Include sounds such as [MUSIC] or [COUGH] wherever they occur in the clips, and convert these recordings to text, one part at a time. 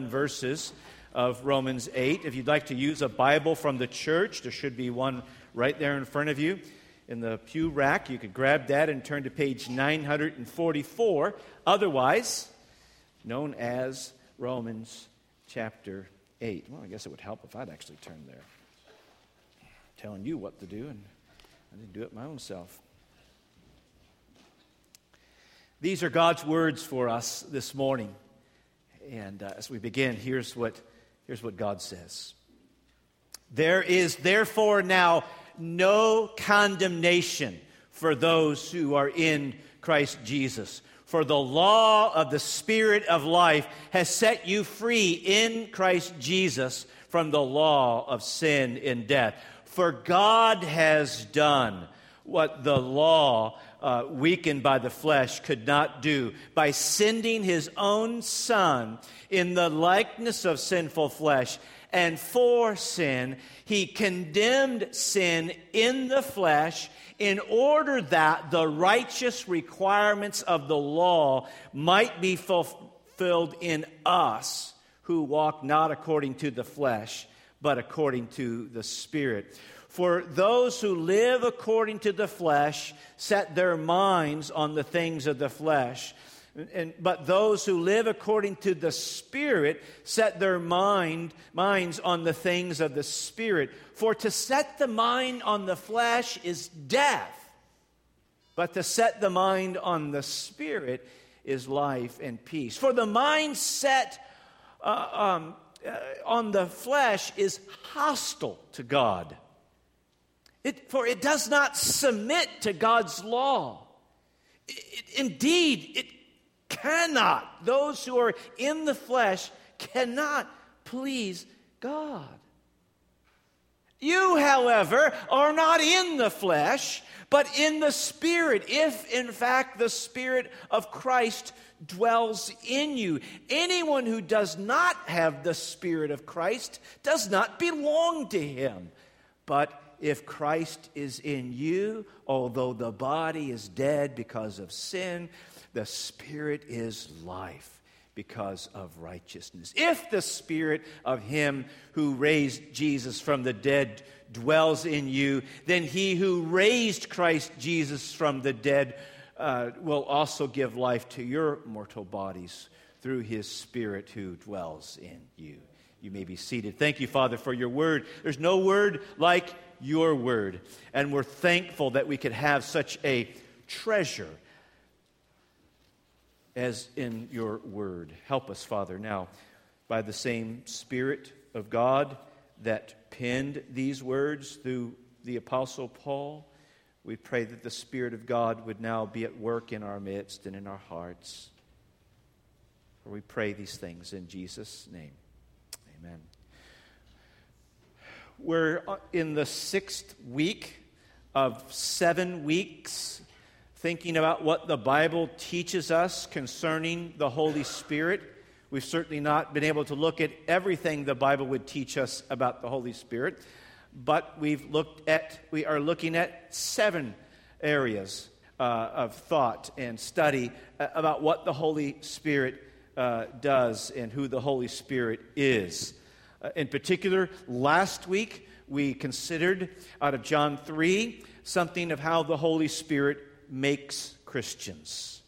verses of Romans 8. If you'd like to use a Bible from the church, there should be one right there in front of you in the pew rack. You could grab that and turn to page 944, otherwise known as Romans chapter 8. Well, I guess it would help if I'd actually turn there. telling you what to do, and I didn't do it my own self. These are God's words for us this morning. And uh, as we begin, here's what, here's what God says There is therefore now no condemnation for those who are in Christ Jesus. For the law of the Spirit of life has set you free in Christ Jesus from the law of sin and death. For God has done what the law uh, weakened by the flesh, could not do by sending his own Son in the likeness of sinful flesh. And for sin, he condemned sin in the flesh in order that the righteous requirements of the law might be fulfilled in us who walk not according to the flesh, but according to the Spirit. For those who live according to the flesh set their minds on the things of the flesh. And, but those who live according to the Spirit set their mind, minds on the things of the Spirit. For to set the mind on the flesh is death, but to set the mind on the Spirit is life and peace. For the mind set uh, um, uh, on the flesh is hostile to God it, for it does not submit to God's law. It, it, indeed, it cannot. Those who are in the flesh cannot please God. You, however, are not in the flesh, but in the Spirit, if in fact the Spirit of Christ dwells in you. Anyone who does not have the Spirit of Christ does not belong to him. But if Christ is in you, although the body is dead because of sin, the spirit is life because of righteousness. If the spirit of him who raised Jesus from the dead dwells in you, then he who raised Christ Jesus from the dead uh, will also give life to your mortal bodies through his spirit who dwells in you. You may be seated. Thank you, Father, for your word. There's no word like your word. And we're thankful that we could have such a treasure as in your word. Help us, Father, now, by the same Spirit of God that penned these words through the Apostle Paul. We pray that the Spirit of God would now be at work in our midst and in our hearts. For we pray these things in Jesus' name. Amen. We're uh, in the sixth week of seven weeks thinking about what the Bible teaches us concerning the Holy Spirit. We've certainly not been able to look at everything the Bible would teach us about the Holy Spirit, but we've looked at, we are looking at seven areas uh, of thought and study uh, about what the Holy Spirit uh, does and who the Holy Spirit is. Uh, in particular, last week we considered out of John 3 something of how the Holy Spirit makes Christians.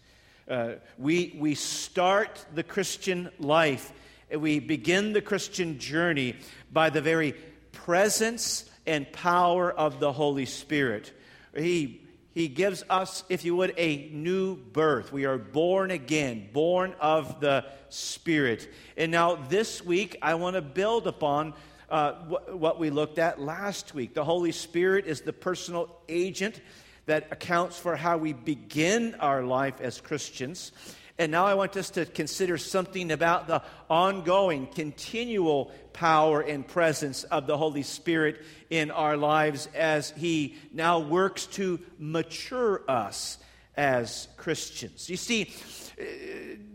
Uh, we, we start the Christian life, we begin the Christian journey by the very presence and power of the Holy Spirit. He he gives us, if you would, a new birth. We are born again, born of the Spirit. And now, this week, I want to build upon uh, wh- what we looked at last week. The Holy Spirit is the personal agent that accounts for how we begin our life as Christians. And now I want us to consider something about the ongoing, continual power and presence of the Holy Spirit in our lives as He now works to mature us as Christians. You see, uh,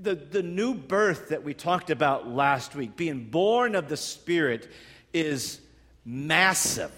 the, the new birth that we talked about last week, being born of the Spirit, is massive.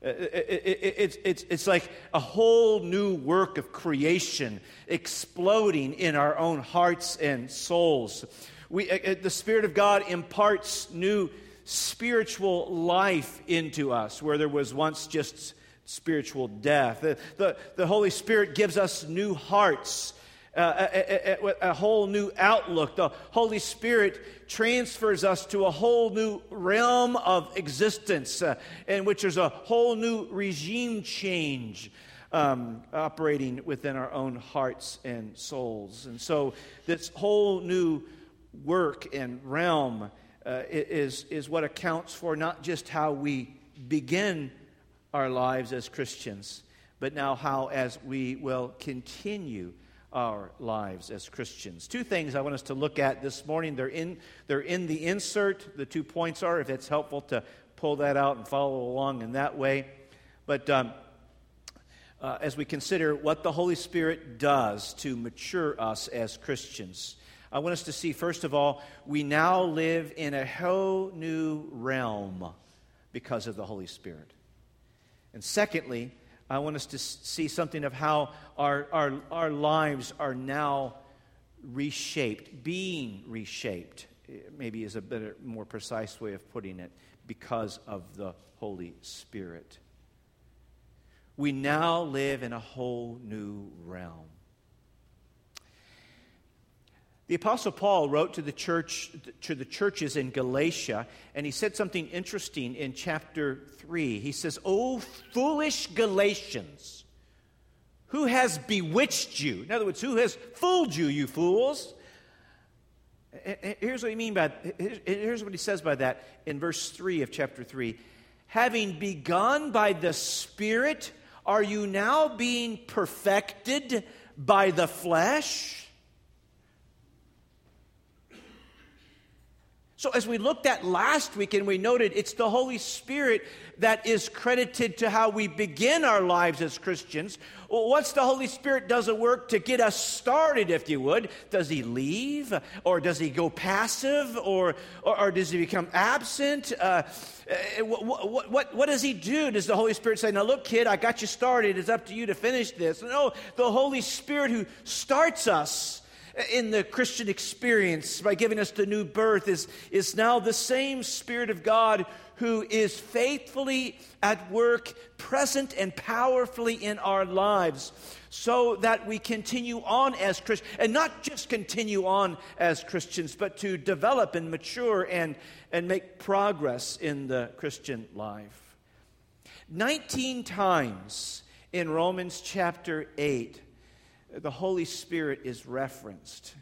It's, it's, it's like a whole new work of creation exploding in our own hearts and souls. We, uh, uh, the Spirit of God imparts new spiritual life into us where there was once just spiritual death. The, the, the Holy Spirit gives us new hearts. Uh, a, a, a, whole new outlook. The Holy Spirit transfers us to a whole new realm of existence uh, in which there's a whole new regime change um, operating within our own hearts and souls. And so, this whole new work and realm uh, is, is what accounts for not just how we begin our lives as Christians, but now how, as we will continue our lives as Christians. Two things I want us to look at this morning. They're in, they're in the insert. The two points are, if it's helpful to pull that out and follow along in that way. But um, uh, as we consider what the Holy Spirit does to mature us as Christians, I want us to see, first of all, we now live in a whole new realm because of the Holy Spirit. And secondly, I want us to see something of how our, our, our lives are now reshaped, being reshaped, eh, maybe is a better, more precise way of putting it, because of the Holy Spirit we now live in a whole new realm. The Apostle Paul wrote to the church to the churches in Galatia, and he said something interesting in chapter 3. He says, "O foolish Galatians, who has bewitched you? In other words, who has fooled you, you fools?" Here's what he mean by here's what he says by that in verse 3 of chapter 3. Having begun by the Spirit are you now being perfected by the flesh? So, as we looked at last week and we noted, it's the Holy Spirit that is credited to how we begin our lives as Christians. Well, once the Holy Spirit does a work to get us started, if you would, does he leave? Or does he go passive? Or, or, or does he become absent? Uh, what, uh, what, what, what does he do? Does the Holy Spirit say, Now look, kid, I got you started. It's up to you to finish this? No, the Holy Spirit who starts us in the Christian experience by giving us the new birth is, is now the same Spirit of God who is faithfully at work, present and powerfully in our lives, so that we continue on as Christians, and not just continue on as Christians, but to develop and mature and, and make progress in the Christian life. 19 times in Romans chapter 8, the Holy Spirit is referenced.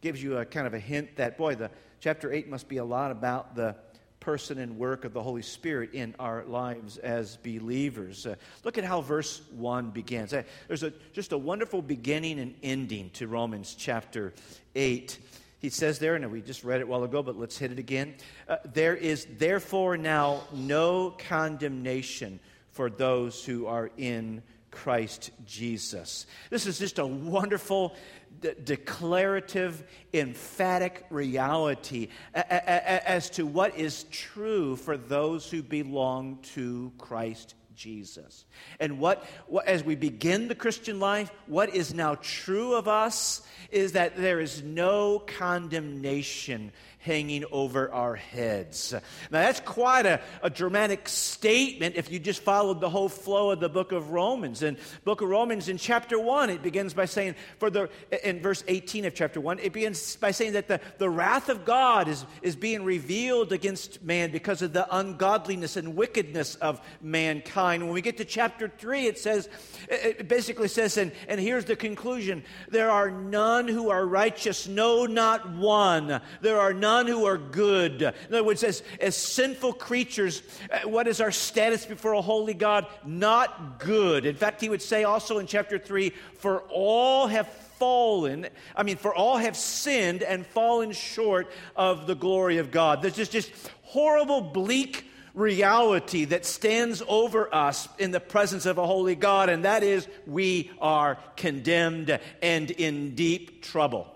Gives you a kind of a hint that, boy, the chapter 8 must be a lot about the person and work of the Holy Spirit in our lives as believers. Uh, look at how verse 1 begins. Uh, there's a, just a wonderful beginning and ending to Romans chapter 8. He says there, and we just read it a while ago, but let's hit it again. Uh, there is therefore now no condemnation for those who are in Christ Jesus. This is just a wonderful, de- declarative, emphatic reality a- a- as to what is true for those who belong to Christ Jesus. And what, what, as we begin the Christian life, what is now true of us is that there is no condemnation hanging over our heads. Now, that's quite a, a, dramatic statement if you just followed the whole flow of the book of Romans. And book of Romans, in chapter 1, it begins by saying, for the, in verse 18 of chapter 1, it begins by saying that the, the wrath of God is, is being revealed against man because of the ungodliness and wickedness of mankind. When we get to chapter 3, it says, it basically says, and, and here's the conclusion there are none who are righteous, no, not one. There are none none who are good. In other words, as, as sinful creatures, uh, what is our status before a holy God? Not good. In fact, he would say also in chapter 3 For all have fallen, I mean, for all have sinned and fallen short of the glory of God. There's just, just horrible, bleak reality that stands over us in the presence of a holy God, and that is we are condemned and in deep trouble.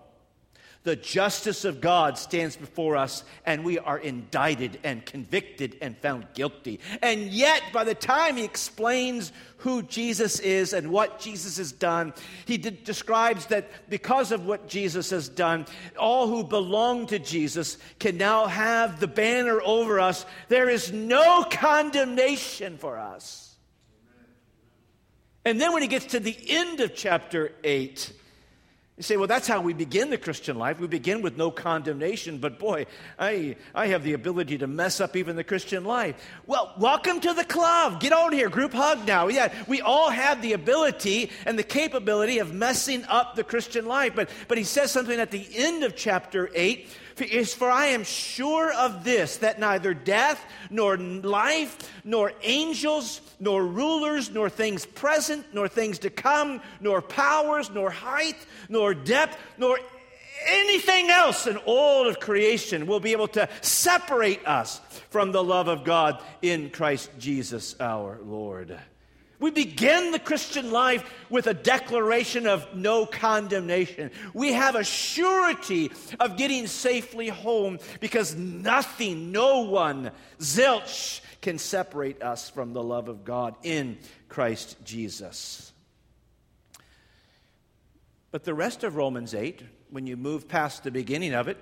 The justice of God stands before us, and we are indicted and convicted and found guilty. And yet, by the time he explains who Jesus is and what Jesus has done, he de- describes that because of what Jesus has done, all who belong to Jesus can now have the banner over us. There is no condemnation for us. And then when he gets to the end of chapter 8, you say, well, that's how we begin the Christian life. We begin with no condemnation, but boy, I, I have the ability to mess up even the Christian life. Well, welcome to the club. Get on here, group hug now. Yeah, we all have the ability and the capability of messing up the Christian life. But, but he says something at the end of chapter 8 is for I am sure of this, that neither death, nor life, nor angels, nor rulers, nor things present, nor things to come, nor powers, nor height, nor depth, nor anything else in all of creation will be able to separate us from the love of God in Christ Jesus our Lord. We begin the Christian life with a declaration of no condemnation. We have a surety of getting safely home because nothing, no one, zilch, can separate us from the love of God in Christ Jesus. But the rest of Romans 8, when you move past the beginning of it,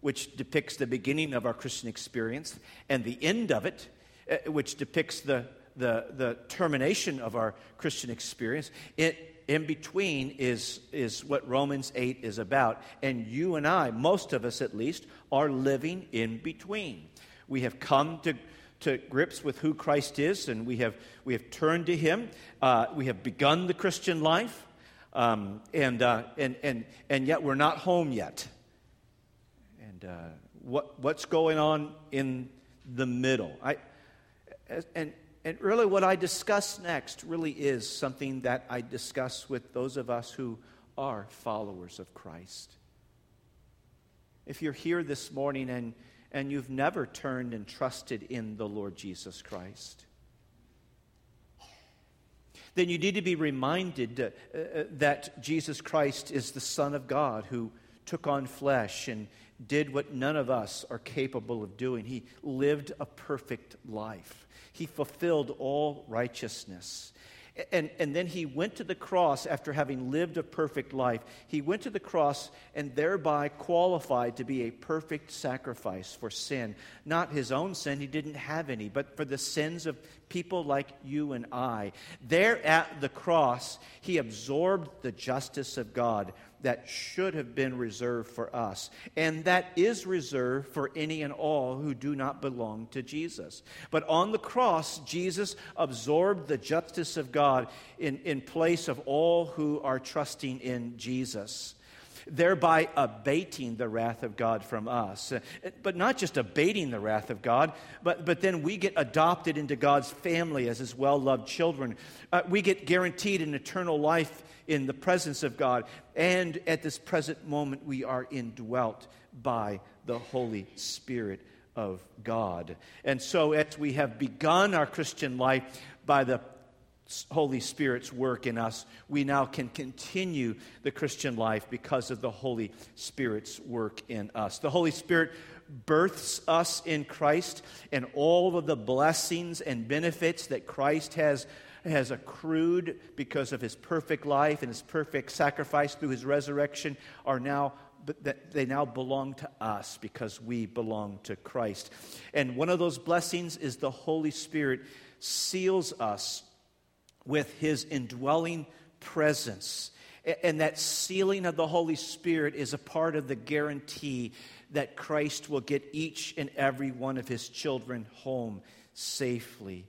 which depicts the beginning of our Christian experience, and the end of it, eh, which depicts the the, the termination of our Christian experience. It, in between is, is what Romans 8 is about. And you and I, most of us at least, are living in between. We have come to, to grips with who Christ is, and we have, we have turned to Him. Uh, we have begun the Christian life, um, and, uh, and, and, and yet we're not home yet. And uh, what, what's going on in the middle? I, and, and really, what I discuss next really is something that I discuss with those of us who are followers of Christ. If you're here this morning and, and you've never turned and trusted in the Lord Jesus Christ, then you need to be reminded uh, uh, that Jesus Christ is the Son of God who took on flesh and did what none of us are capable of doing. He lived a perfect life. He fulfilled all righteousness. And, and then he went to the cross after having lived a perfect life. He went to the cross and thereby qualified to be a perfect sacrifice for sin. Not his own sin, he didn't have any, but for the sins of people like you and I. There at the cross, he absorbed the justice of God that should have been reserved for us, and that is reserved for any and all who do not belong to Jesus. But on the cross, Jesus absorbed the justice of God in, in place of all who are trusting in Jesus thereby abating the wrath of God from us. But not just abating the wrath of God, but, but then we get adopted into God's family as his well loved children. Uh, we get guaranteed an eternal life in the presence of God. And at this present moment, we are indwelt by the Holy Spirit of God. And so, as we have begun our Christian life by the Holy Spirit's work in us, we now can continue the Christian life because of the Holy Spirit's work in us. The Holy Spirit births us in Christ, and all of the blessings and benefits that Christ has has accrued because of his perfect life and his perfect sacrifice through his resurrection are now that they now belong to us because we belong to Christ. And one of those blessings is the Holy Spirit seals us with his indwelling presence. And that sealing of the Holy Spirit is a part of the guarantee that Christ will get each and every one of his children home safely.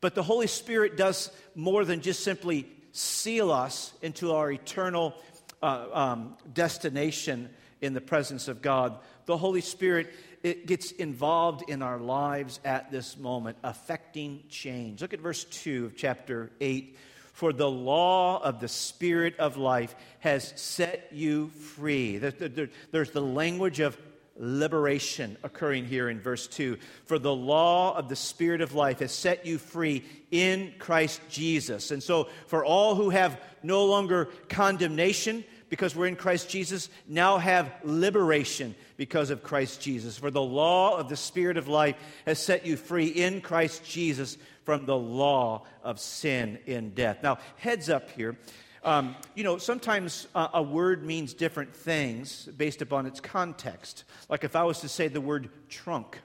But the Holy Spirit does more than just simply seal us into our eternal uh, um, destination in the presence of God. The Holy Spirit it gets involved in our lives at this moment, affecting change. Look at verse 2 of chapter 8. For the law of the Spirit of life has set you free. There's the language of liberation occurring here in verse 2. For the law of the Spirit of life has set you free in Christ Jesus. And so, for all who have no longer condemnation, because we're in Christ Jesus, now have liberation because of Christ Jesus. For the law of the Spirit of life has set you free in Christ Jesus from the law of sin in death. Now, heads up here. Um, you know, sometimes uh, a word means different things based upon its context. Like if I was to say the word trunk,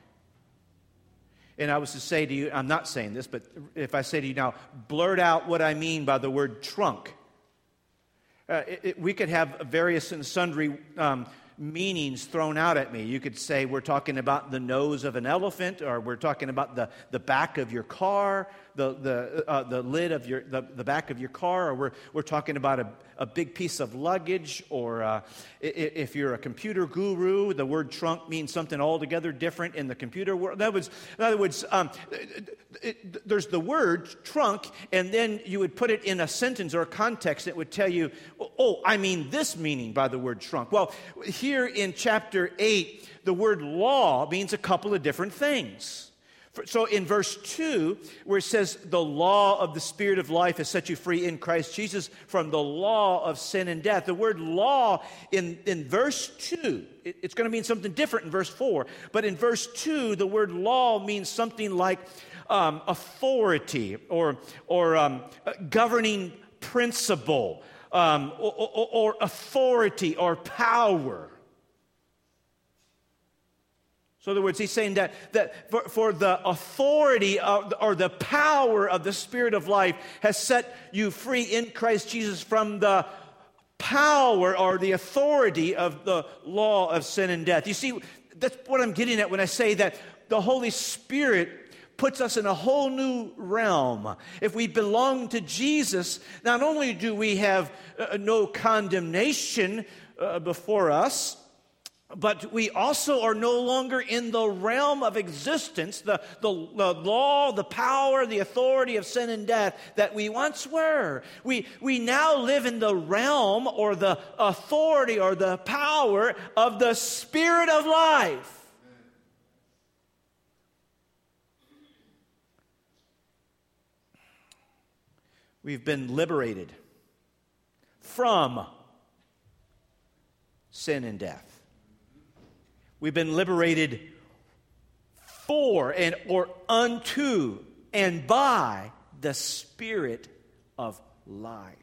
and I was to say to you, I'm not saying this, but if I say to you now, blurt out what I mean by the word trunk, uh, it, it, we could have various and sundry um, meanings thrown out at me. You could say we're talking about the nose of an elephant, or we're talking about the, the back of your car, the, the, uh, the lid of your, the, the back of your car, or we're, we're talking about a, a big piece of luggage, or uh, if you're a computer guru, the word trunk means something altogether different in the computer world. That was, in other words, um, it, it, there's the word trunk, and then you would put it in a sentence or a context that would tell you, oh, I mean this meaning by the word trunk. Well, here in chapter 8, the word law means a couple of different things. So in verse 2, where it says, The law of the Spirit of life has set you free in Christ Jesus from the law of sin and death. The word law in, in verse 2, it, it's going to mean something different in verse 4. But in verse 2, the word law means something like um, authority or, or um, governing principle um, or, or, or authority or power. So, in other words, he's saying that, that for, for the authority of, or the power of the Spirit of life has set you free in Christ Jesus from the power or the authority of the law of sin and death. You see, that's what I'm getting at when I say that the Holy Spirit puts us in a whole new realm. If we belong to Jesus, not only do we have uh, no condemnation uh, before us, but we also are no longer in the realm of existence, the, the, the, law, the power, the authority of sin and death that we once were. We, we now live in the realm or the authority or the power of the Spirit of life. We've been liberated from sin and death. We've been liberated for and or unto and by the Spirit of life.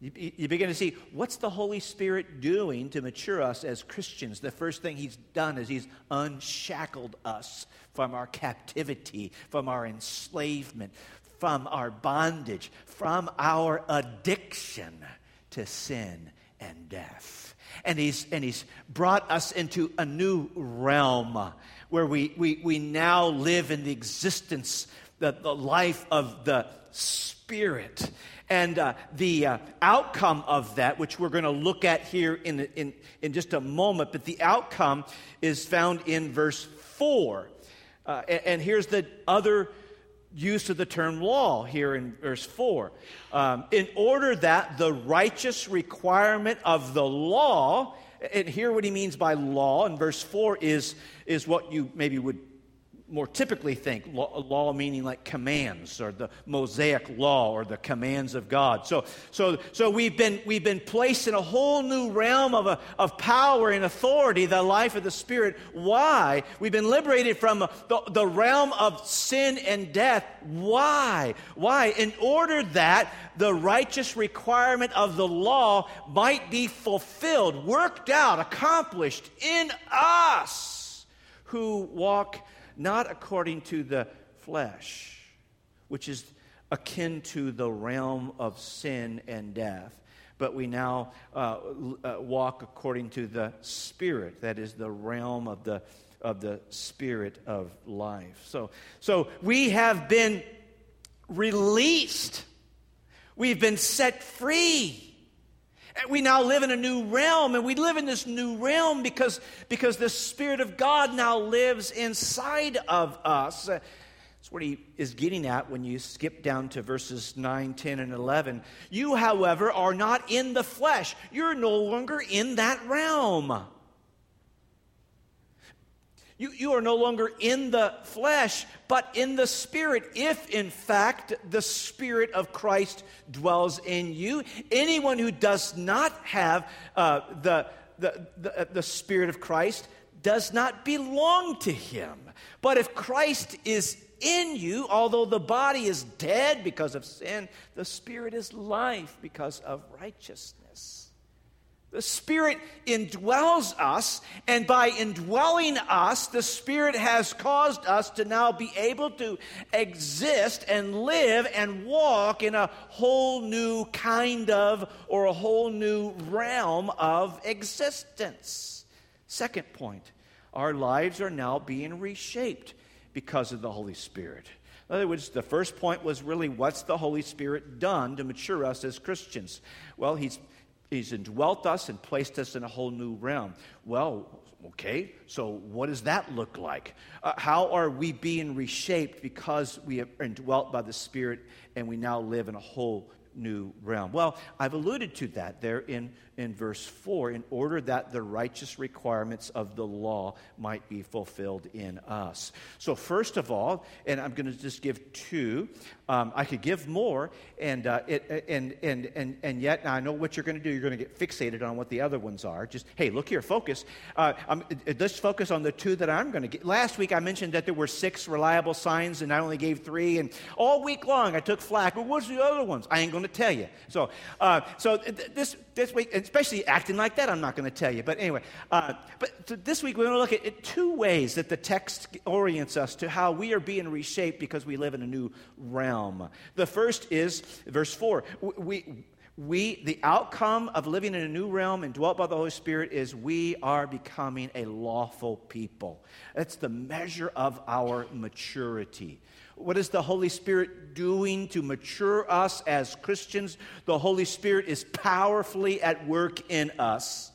You, you, begin to see what's the Holy Spirit doing to mature us as Christians. The first thing He's done is He's unshackled us from our captivity, from our enslavement, from our bondage, from our addiction to sin and death and he's, and he's brought us into a new realm where we, we, we now live in the existence, the, the life of the Spirit. And uh, the uh, outcome of that, which we're going to look at here in, in, in just a moment, but the outcome is found in verse 4. Uh, and, and here's the other use of the term law here in verse 4. Um, in order that the righteous requirement of the law, and here what he means by law in verse 4 is, is what you maybe would more typically think law, law, meaning like commands or the mosaic law or the commands of god. So so so we've been we've been placed in a whole new realm of, a, of power and authority the life of the spirit. Why? We've been liberated from the, the realm of sin and death. Why? Why? In order that the righteous requirement of the law might be fulfilled worked out accomplished in us who walk not according to the flesh, which is akin to the realm of sin and death, but we now uh, uh, walk according to the Spirit, that is the realm of the, of the Spirit of life. So, so we have been released, we've been set free. We now live in a new realm, and we live in this new realm because, because the Spirit of God now lives inside of us. Uh, that's what he is getting at when you skip down to verses 9, 10, and 11. You, however, are not in the flesh, you're no longer in that realm. You, you are no longer in the flesh, but in the Spirit, if in fact the Spirit of Christ dwells in you. Anyone who does not have uh, the, the, the, uh, the Spirit of Christ does not belong to him. But if Christ is in you, although the body is dead because of sin, the Spirit is life because of righteousness. The Spirit indwells us, and by indwelling us, the Spirit has caused us to now be able to exist and live and walk in a whole new kind of, or a whole new realm of existence. Second point, our lives are now being reshaped because of the Holy Spirit. In other words, the first point was really what's the Holy Spirit done to mature us as Christians? Well, He's He's indwelt us and placed us in a whole new realm. Well, okay, so what does that look like? Uh, how are we being reshaped because we are indwelt by the Spirit and we now live in a whole new realm? Well, I've alluded to that there in in verse 4 in order that the righteous requirements of the law might be fulfilled in us. So, first of all, and I'm going to just give two, um, I could give more, and, uh, it, and, and, and, and yet I know what you're going to do. You're going to get fixated on what the other ones are. Just, hey, look here, focus. Uh, let's focus on the two that I'm going to get. Last week I mentioned that there were six reliable signs, and I only gave three, and all week long I took flack. Well, what's the other ones? I ain't going to tell you. So, uh, so this, this week, especially acting like that, I'm not going to tell you. But anyway, uh, but this week we're going to look at, at two ways that the text orients us to how we are being reshaped because we live in a new realm. The first is verse 4. We, we, the outcome of living in a new realm and dwelt by the Holy Spirit is we are becoming a lawful people. That's the measure of our maturity. What is the Holy Spirit doing to mature us as Christians? The Holy Spirit is powerfully at work in us.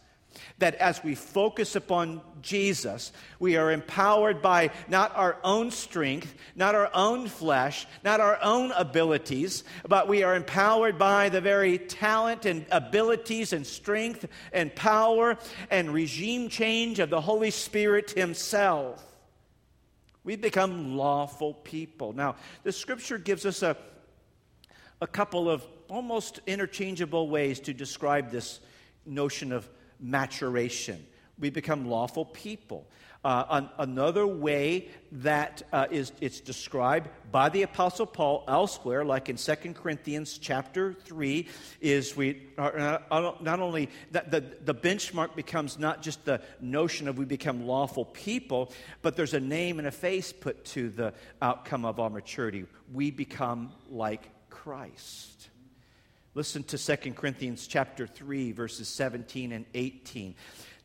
That as we focus upon Jesus, we are empowered by not our own strength, not our own flesh, not our own abilities, but we are empowered by the very talent and abilities and strength and power and regime change of the Holy Spirit Himself. We become lawful people. Now, the scripture gives us a, a couple of almost interchangeable ways to describe this notion of maturation. We become lawful people. Uh, an, another way that uh, is it's described by the apostle paul elsewhere like in 2 corinthians chapter 3 is we are uh, not only that the, the benchmark becomes not just the notion of we become lawful people but there's a name and a face put to the outcome of our maturity. We become like christ. Listen to 2 corinthians chapter 3 verses 17 and 18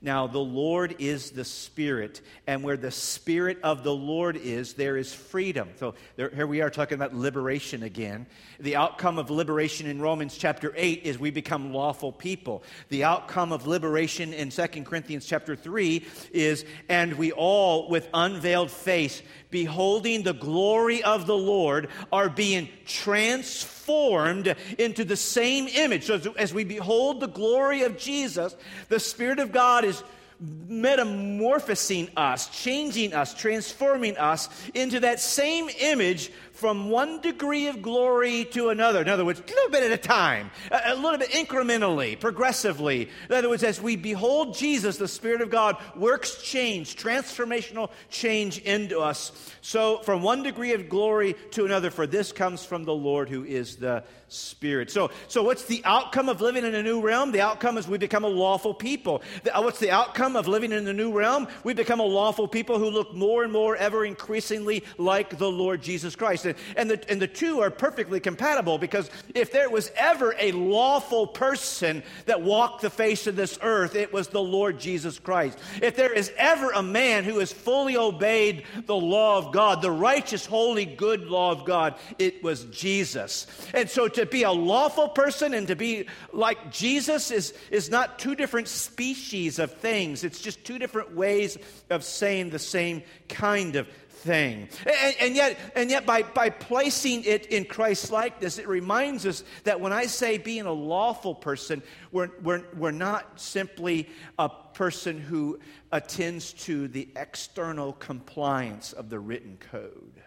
now, the Lord is the Spirit, and where the Spirit of the Lord is, there is freedom. So there, here we are talking about liberation again. The outcome of liberation in Romans chapter 8 is we become lawful people. The outcome of liberation in 2 Corinthians chapter 3 is, and we all, with unveiled face, beholding the glory of the Lord, are being transformed into the same image. So as, we behold the glory of Jesus, the Spirit of God is metamorphosing us, changing us, transforming us into that same image from one degree of glory to another. In other words, a little bit at a time, a, little bit incrementally, progressively. In other words, as we behold Jesus, the Spirit of God works change, transformational change into us. So, from one degree of glory to another, for this comes from the Lord who is the Spirit. So, so what's the outcome of living in a new realm? The outcome is we become a lawful people. Uh, what's the outcome of living in the new realm? We become a lawful people who look more and more, ever increasingly like the Lord Jesus Christ. And, and, the, and the two are perfectly compatible because if there was ever a lawful person that walked the face of this earth, it was the Lord Jesus Christ. If there is ever a man who has fully obeyed the law of God, the righteous, holy, good law of God, it was Jesus. And so to be a lawful person and to be like Jesus is, is not two different species of things. Things. It's just two different ways of saying the same kind of thing. And, and, yet, and yet by, by placing it in Christ's likeness, it reminds us that when I say being a lawful person, we're, we're, we're not simply a person who attends to the external compliance of the written code.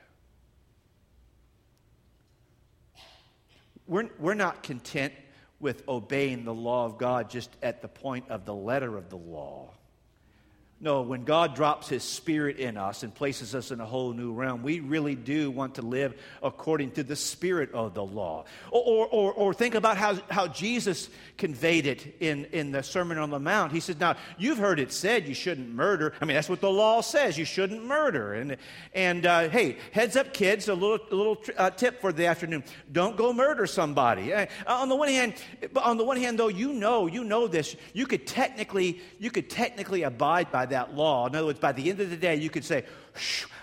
We're, we're not content with obeying the law of God just at the point of the letter of the law. No, when God drops His Spirit in us and places us in a whole new realm, we really do want to live according to the Spirit of the law. Or, or, or, think about how, how Jesus conveyed it in, in the Sermon on the Mount. He said, Now, you've heard it said you shouldn't murder. I mean, that's what the law says. You shouldn't murder. And, and uh, hey, heads up, kids, a little, a little uh, tip for the afternoon. Don't go murder somebody. Uh, on the one hand, on the one hand, though, you know, you know this. You could technically, you could technically abide by that law. In other words, by the end of the day, you could say,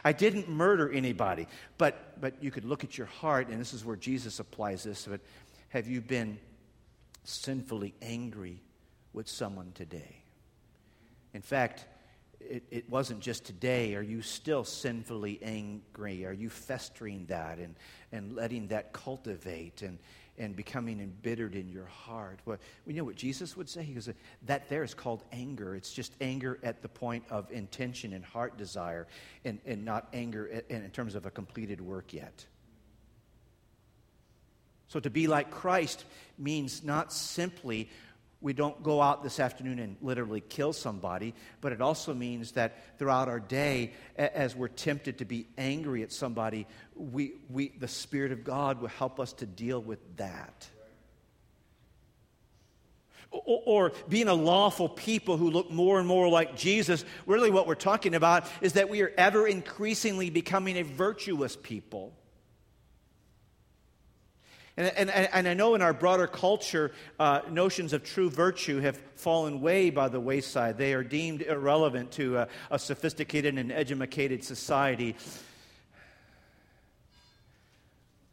I didn't murder anybody. But, but you could look at your heart, and this is where Jesus applies this. But have you been sinfully angry with someone today? In fact, it, it wasn't just today. Are you still sinfully angry? Are you festering that and, and letting that cultivate? And, and becoming embittered in your heart. Well, we know what Jesus would say. He goes, that there is called anger. It's just anger at the point of intention and heart desire, and, and not anger in, in terms of a completed work yet. So to be like Christ means not simply we don't go out this afternoon and literally kill somebody, but it also means that throughout our day, as we're tempted to be angry at somebody, we, we, the Spirit of God will help us to deal with that. Or, or being a lawful people who look more and more like Jesus, really what we're talking about is that we are ever increasingly becoming a virtuous people. And, and, and I know in our broader culture, uh, notions of true virtue have fallen way by the wayside. They are deemed irrelevant to a, a sophisticated and educated society.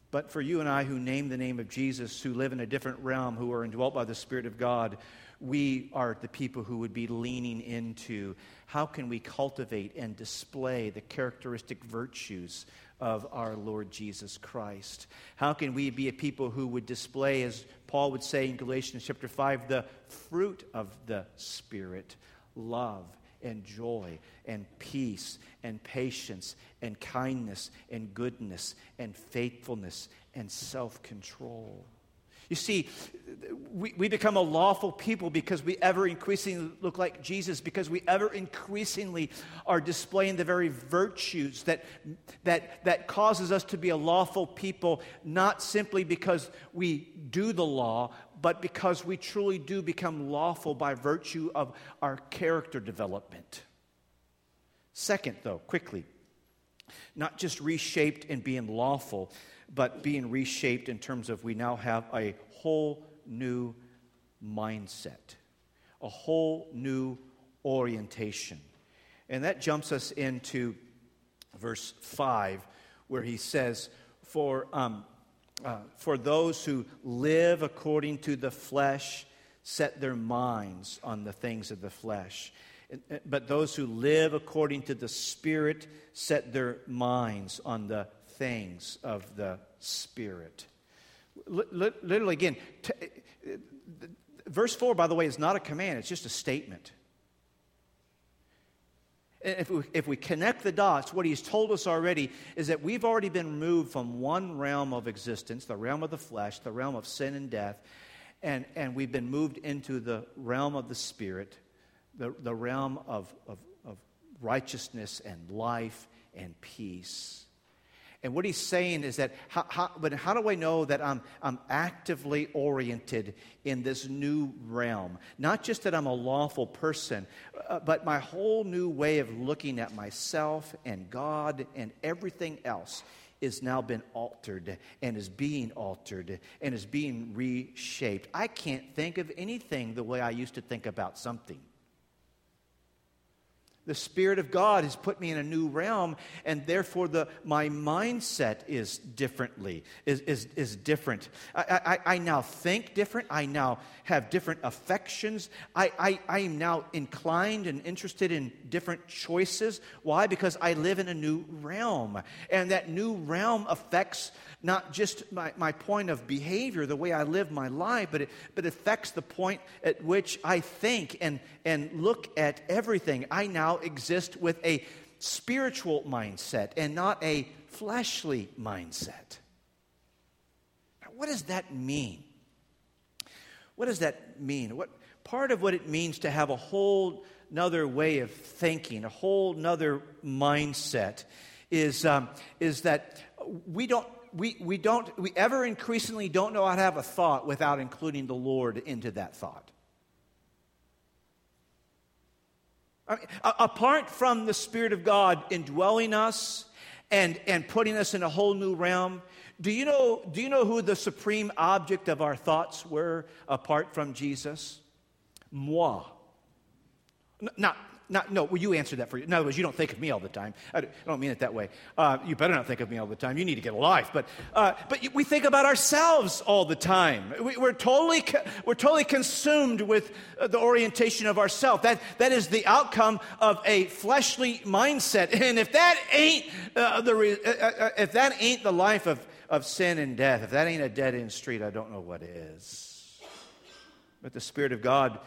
But for you and I who name the name of Jesus, who live in a different realm, who are indwelt by the Spirit of God, we are the people who would be leaning into how can we cultivate and display the characteristic virtues of our Lord Jesus Christ? How can we be a people who would display, as Paul would say in Galatians chapter 5, the fruit of the Spirit love and joy and peace and patience and kindness and goodness and faithfulness and self control? You see, we, we become a lawful people because we ever increasingly look like Jesus, because we ever increasingly are displaying the very virtues that, that, that causes us to be a lawful people, not simply because we do the law, but because we truly do become lawful by virtue of our character development. Second, though, quickly, not just reshaped in being lawful, but being reshaped in terms of we now have a whole new mindset, a whole new orientation. And that jumps us into verse 5, where he says, For, um, uh, for those who live according to the flesh set their minds on the things of the flesh. But those who live according to the Spirit set their minds on the things of the Spirit. Literally, again, verse 4, by the way, is not a command, it's just a statement. If we, if we connect the dots, what he's told us already is that we've already been removed from one realm of existence, the realm of the flesh, the realm of sin and death, and, and we've been moved into the realm of the spirit, the, the realm of, of, of righteousness and life and peace. And what he's saying is that, how, how, but how do I know that I'm, I'm actively oriented in this new realm? Not just that I'm a lawful person, uh, but my whole new way of looking at myself and God and everything else is now been altered and is being altered and is being reshaped. I can't think of anything the way I used to think about something. The Spirit of God has put me in a new realm, and therefore the, my mindset is differently, is, is, is different. I, I, I now think different. I now have different affections. I, I, I am now inclined and interested in different choices. Why? Because I live in a new realm. And that new realm affects not just my, my point of behavior, the way I live my life, but it, but it affects the point at which I think and, and look at everything. I now exist with a spiritual mindset and not a fleshly mindset. Now, what does that mean? What does that mean? What, part of what it means to have a whole another way of thinking, a whole another mindset, is, um, is that we don't we, we don't we ever increasingly don't know how to have a thought without including the Lord into that thought. I mean, apart from the Spirit of God indwelling us and, and putting us in a whole new realm, do you, know, do you know who the supreme object of our thoughts were apart from Jesus? Moi. Not, not, no, well, you answer that for you. In other words, you don't think of me all the time. I don't mean it that way. Uh, you better not think of me all the time. You need to get a life. But, uh, but we think about ourselves all the time. We, are totally, we're totally consumed with uh, the orientation of ourself. That, that is the outcome of a fleshly mindset. [LAUGHS] And if that ain't, uh, the, uh, uh, if that ain't the life of, of sin and death, if that ain't a dead end street, I don't know what is. But the Spirit of God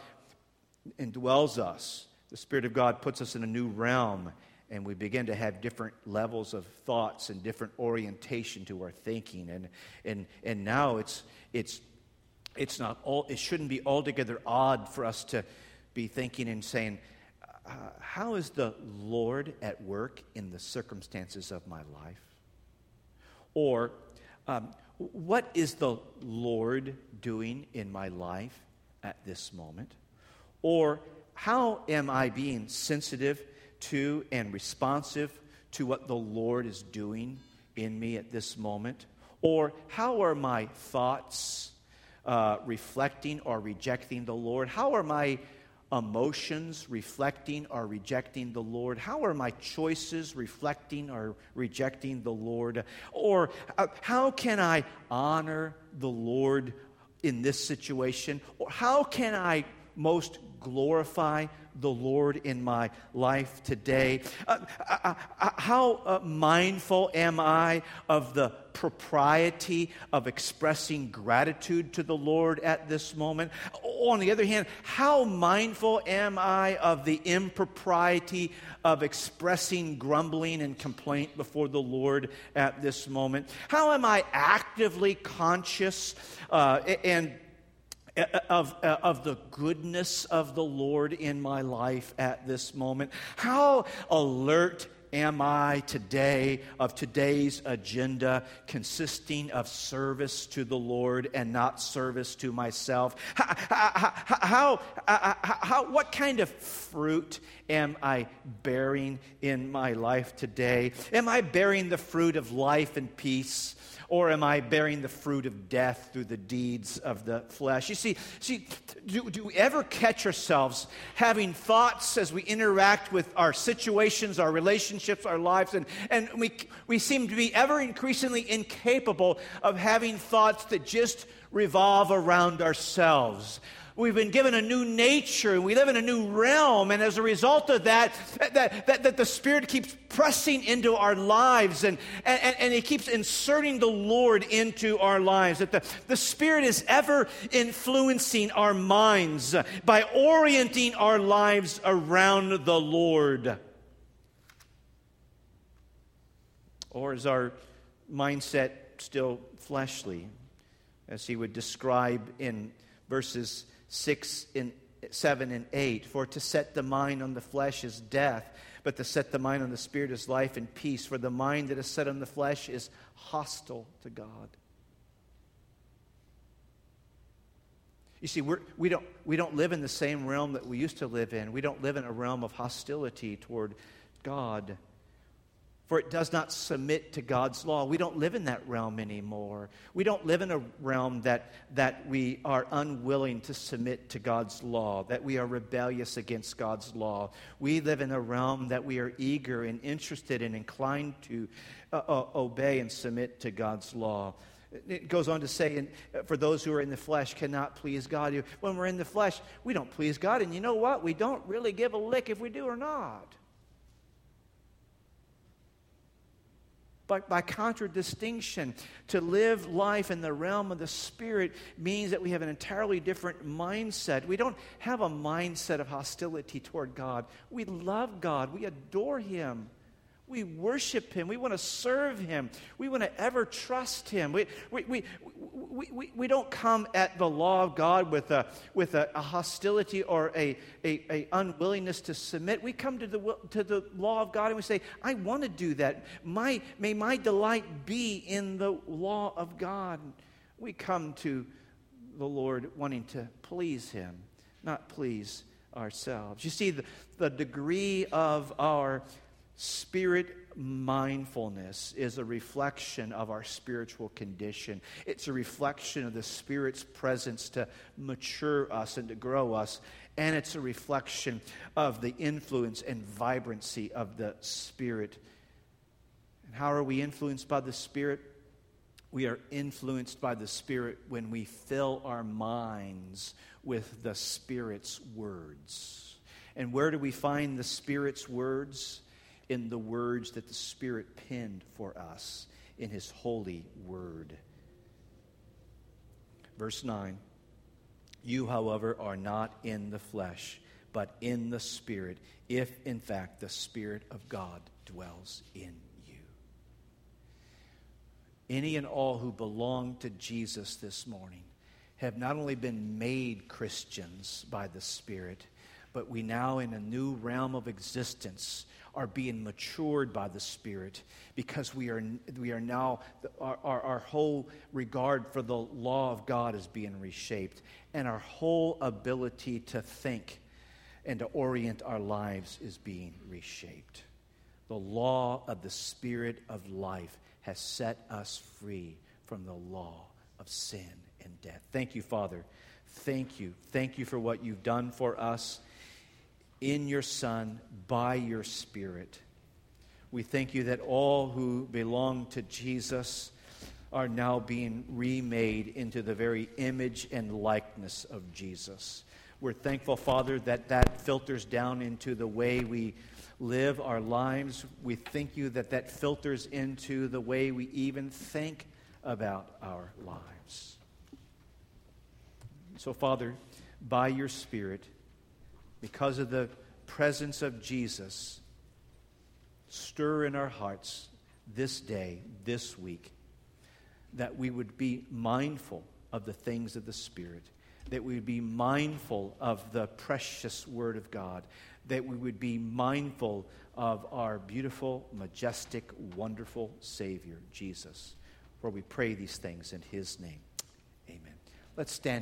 indwells us the Spirit of God puts us in a new realm, and we begin to have different levels of thoughts and different orientation to our thinking. And, and, and now it's, it's, it's not all, it shouldn't be altogether odd for us to be thinking and saying, uh, How is the Lord at work in the circumstances of my life? Or, um, what is the Lord doing in my life at this moment? Or, how am I being sensitive to and responsive to what the Lord is doing in me at this moment? Or how are my thoughts uh, reflecting or rejecting the Lord? How are my emotions reflecting or rejecting the Lord? How are my choices reflecting or rejecting the Lord? Or uh, how can I honor the Lord in this situation? Or how can I most glorify the Lord in my life today? Uh, how uh, mindful am I of the propriety of expressing gratitude to the Lord at this moment? On the other hand, how mindful am I of the impropriety of expressing grumbling and complaint before the Lord at this moment? How am I actively conscious uh, and Uh, uh, of, uh, of the goodness of the Lord in my life at this moment? How alert am I today of today's agenda consisting of service to the Lord and not service to myself? How, how, how, how, uh, what kind of fruit am I bearing in my life today? Am I bearing the fruit of life and peace? Or am I bearing the fruit of death through the deeds of the flesh? You see, see do, do we ever catch ourselves having thoughts as we interact with our situations, our relationships, our lives, and, and we, we seem to be ever increasingly incapable of having thoughts that just revolve around ourselves. We've been given a new nature and we live in a new realm. And as a result of that, that, that, that the Spirit keeps pressing into our lives and, and, and He keeps inserting the Lord into our lives. That the, the Spirit is ever influencing our minds by orienting our lives around the Lord. Or is our mindset still fleshly? As he would describe in verses 6 and 7 and 8. For to set the mind on the flesh is death, but to set the mind on the spirit is life and peace. For the mind that is set on the flesh is hostile to God. You see, we're, we, don't, we don't live in the same realm that we used to live in. We don't live in a realm of hostility toward God. For it does not submit to God's law. We don't live in that realm anymore. We don't live in a realm that, that we are unwilling to submit to God's law, that we are rebellious against God's law. We live in a realm that we are eager and interested and inclined to uh, uh, obey and submit to God's law. It goes on to say, and uh, for those who are in the flesh cannot please God. When we're in the flesh, we don't please God. And you know what? We don't really give a lick if we do or not. But by contradistinction, to live life in the realm of the Spirit means that we have an entirely different mindset. We don't have a mindset of hostility toward God. We love God, we adore Him. We worship Him. We want to serve Him. We want to ever trust Him. We, we, we, we, we, we don't come at the law of God with a, with a, a hostility or a, a, a, unwillingness to submit. We come to the, to the law of God and we say, I want to do that. My, may my delight be in the law of God. We come to the Lord wanting to please Him, not please ourselves. You see, the, the degree of our Spirit mindfulness is a reflection of our spiritual condition. It's a reflection of the Spirit's presence to mature us and to grow us. And it's a reflection of the influence and vibrancy of the Spirit. And how are we influenced by the Spirit? We are influenced by the Spirit when we fill our minds with the Spirit's words. And where do we find the Spirit's words? In the words that the Spirit penned for us in His holy word. Verse 9 You, however, are not in the flesh, but in the Spirit, if in fact the Spirit of God dwells in you. Any and all who belong to Jesus this morning have not only been made Christians by the Spirit, but we now, in a new realm of existence, are being matured by the Spirit because we are, we are now, our, our, our whole regard for the law of God is being reshaped, and our whole ability to think and to orient our lives is being reshaped. The law of the Spirit of life has set us free from the law of sin and death. Thank you, Father. Thank you. Thank you for what you've done for us in your Son by your Spirit. We thank you that all who belong to Jesus are now being remade into the very image and likeness of Jesus. We're thankful, Father, that that filters down into the way we live our lives. We thank you that that filters into the way we even think about our lives. So, Father, by your Spirit, because of the presence of Jesus, stir in our hearts this day, this week, that we would be mindful of the things of the Spirit, that we would be mindful of the precious Word of God, that we would be mindful of our beautiful, majestic, wonderful Savior, Jesus. For we pray these things in His name. Amen. Let's stand.